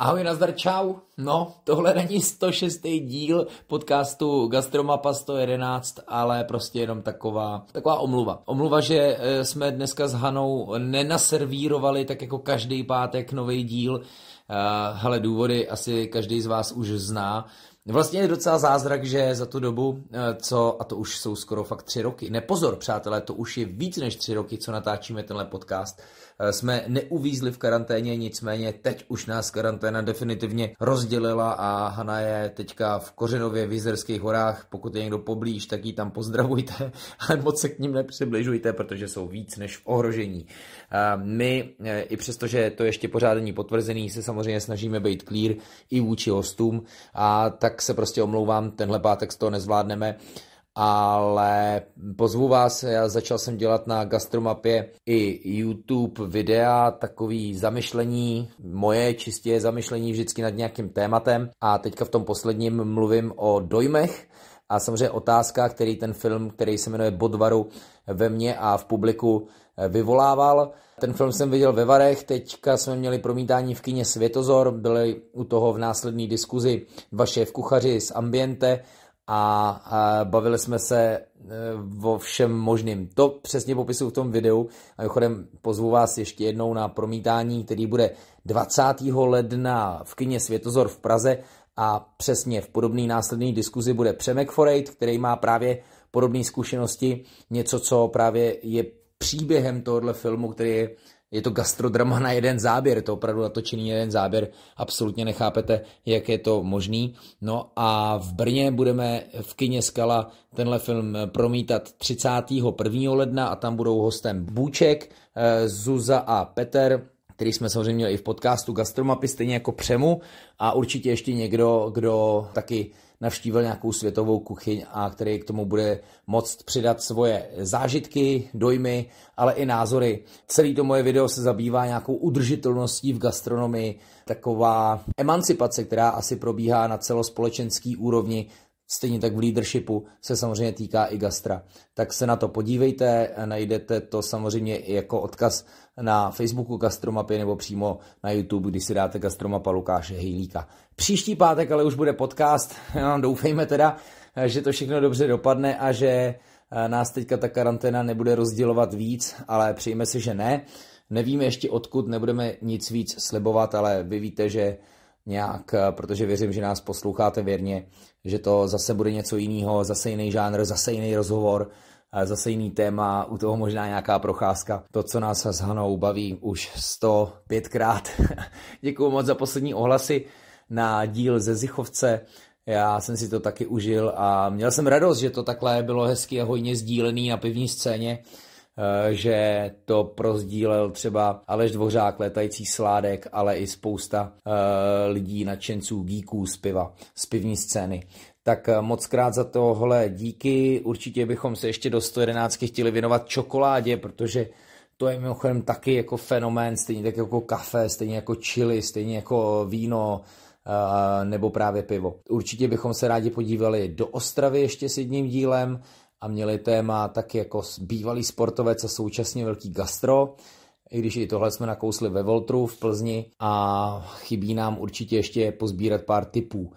Ahoj, nazdar, čau. No, tohle není 106. díl podcastu Gastromapa 111, ale prostě jenom taková, taková omluva. Omluva, že eh, jsme dneska s Hanou nenaservírovali tak jako každý pátek nový díl. Uh, hele, důvody asi každý z vás už zná. Vlastně je docela zázrak, že za tu dobu, eh, co, a to už jsou skoro fakt tři roky, nepozor, přátelé, to už je víc než tři roky, co natáčíme tenhle podcast, eh, jsme neuvízli v karanténě, nicméně teď už nás karanténa definitivně rozdělila a Hana je teďka v Kořenově v Jizerských horách, pokud je někdo poblíž, tak ji tam pozdravujte, ale moc se k ním nepřibližujte, protože jsou víc než v ohrožení. Eh, my, i přesto, že to ještě pořád není potvrzený, se samozřejmě snažíme být clear i vůči hostům. A tak se prostě omlouvám, tenhle pátek z toho nezvládneme, ale pozvu vás, já začal jsem dělat na gastromapě i YouTube videa, takový zamyšlení, moje čistě zamyšlení vždycky nad nějakým tématem a teďka v tom posledním mluvím o dojmech, a samozřejmě otázka, který ten film, který se jmenuje Bodvaru, ve mně a v publiku vyvolával. Ten film jsem viděl ve Varech, teďka jsme měli promítání v kině Světozor, byli u toho v následné diskuzi dva šéf kuchaři z Ambiente a, bavili jsme se e, o všem možným. To přesně popisuju v tom videu a mimochodem pozvu vás ještě jednou na promítání, který bude 20. ledna v kině Světozor v Praze a přesně v podobné následné diskuzi bude Přemek Forejt, který má právě podobné zkušenosti, něco, co právě je příběhem tohohle filmu, který je, je to gastrodrama na jeden záběr, je to opravdu natočený jeden záběr, absolutně nechápete, jak je to možný. No a v Brně budeme v kině Skala tenhle film promítat 31. ledna a tam budou hostem Bůček, eh, Zuza a Peter, který jsme samozřejmě měli i v podcastu Gastromapy, stejně jako Přemu a určitě ještě někdo, kdo taky navštívil nějakou světovou kuchyň a který k tomu bude moct přidat svoje zážitky, dojmy, ale i názory. Celý to moje video se zabývá nějakou udržitelností v gastronomii, taková emancipace, která asi probíhá na celospolečenský úrovni, Stejně tak v leadershipu se samozřejmě týká i gastra. Tak se na to podívejte, najdete to samozřejmě i jako odkaz na Facebooku Gastromapy nebo přímo na YouTube, když si dáte Gastromapa Lukáše Hejlíka. Příští pátek ale už bude podcast, no, doufejme teda, že to všechno dobře dopadne a že eh, nás teďka ta karanténa nebude rozdělovat víc, ale přejme si, že ne. Nevíme ještě odkud, nebudeme nic víc slibovat, ale vy víte, že nějak, eh, protože věřím, že nás posloucháte věrně, že to zase bude něco jiného, zase jiný žánr, zase jiný rozhovor, zase jiný téma, u toho možná nějaká procházka. To, co nás s Hanou baví už 105krát. Děkuji moc za poslední ohlasy na díl ze Zichovce. Já jsem si to taky užil a měl jsem radost, že to takhle bylo hezky a hojně sdílený na pivní scéně. Eh, že to prozdílel třeba Aleš Dvořák, letající sládek, ale i spousta eh, lidí, nadšenců, geeků z piva, z pivní scény. Tak eh, moc krát za tohle díky. Určitě bychom se ještě do 111 chtěli věnovat čokoládě, protože to je mimochodem taky jako fenomén, stejně tak jako kafe, stejně jako chili, stejně jako víno, nebo právě pivo. Určitě bychom se rádi podívali do Ostravy ještě s jedním dílem, a měli téma tak jako bývalý sportovec a současně velký gastro, i když i tohle jsme nakousli ve Voltru v Plzni a chybí nám určitě ještě pozbírat pár tipů.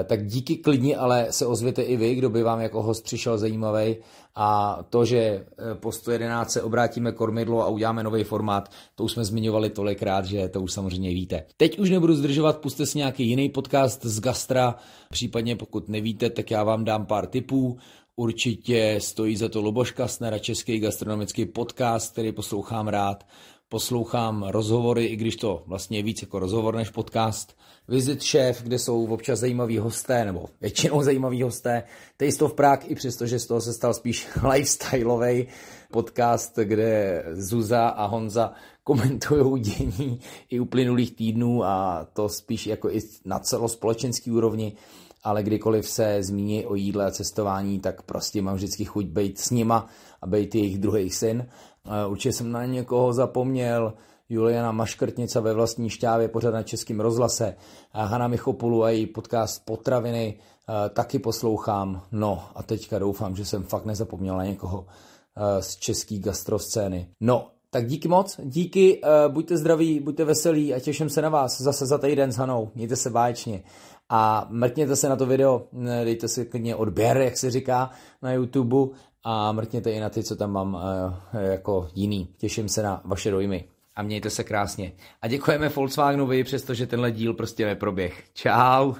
Eh, tak díky klidně, ale se ozvěte i vy, kdo by vám jako host přišel zajímavý a to, že eh, po 111 se obrátíme kormidlo a uděláme nový formát, to už jsme zmiňovali tolikrát, že to už samozřejmě víte. Teď už nebudu zdržovat, puste si nějaký jiný podcast z Gastra, případně pokud nevíte, tak já vám dám pár tipů. Určitě stojí za to Luboš Kastner a český gastronomický podcast, který poslouchám rád. Poslouchám rozhovory, i když to vlastně je víc jako rozhovor než podcast. Visit Chef, kde jsou občas zajímaví hosté, nebo většinou zajímaví hosté. Taste of Prague, i přesto, že z toho se stal spíš lifestyleový podcast, kde Zuza a Honza komentují dění i uplynulých týdnů a to spíš jako i na celospolečenský úrovni ale kdykoliv se zmíní o jídle a cestování, tak prostě mám vždycky chuť být s nima a být jejich druhý syn. Určitě jsem na někoho zapomněl, Juliana Maškrtnica ve vlastní šťávě, pořád na českém rozhlase, Hana Michopulu a její podcast Potraviny taky poslouchám. No a teďka doufám, že jsem fakt nezapomněl na někoho z české gastroscény. No, tak díky moc, díky, uh, buďte zdraví, buďte veselí a těším se na vás zase za týden s Hanou. Mějte se báječně. A mrkněte se na to video, dejte si klidně odběr, jak se říká na YouTube a mrkněte i na ty, co tam mám uh, jako jiný. Těším se na vaše dojmy a mějte se krásně. A děkujeme Volkswagenovi, přestože tenhle díl prostě neproběh. Čau!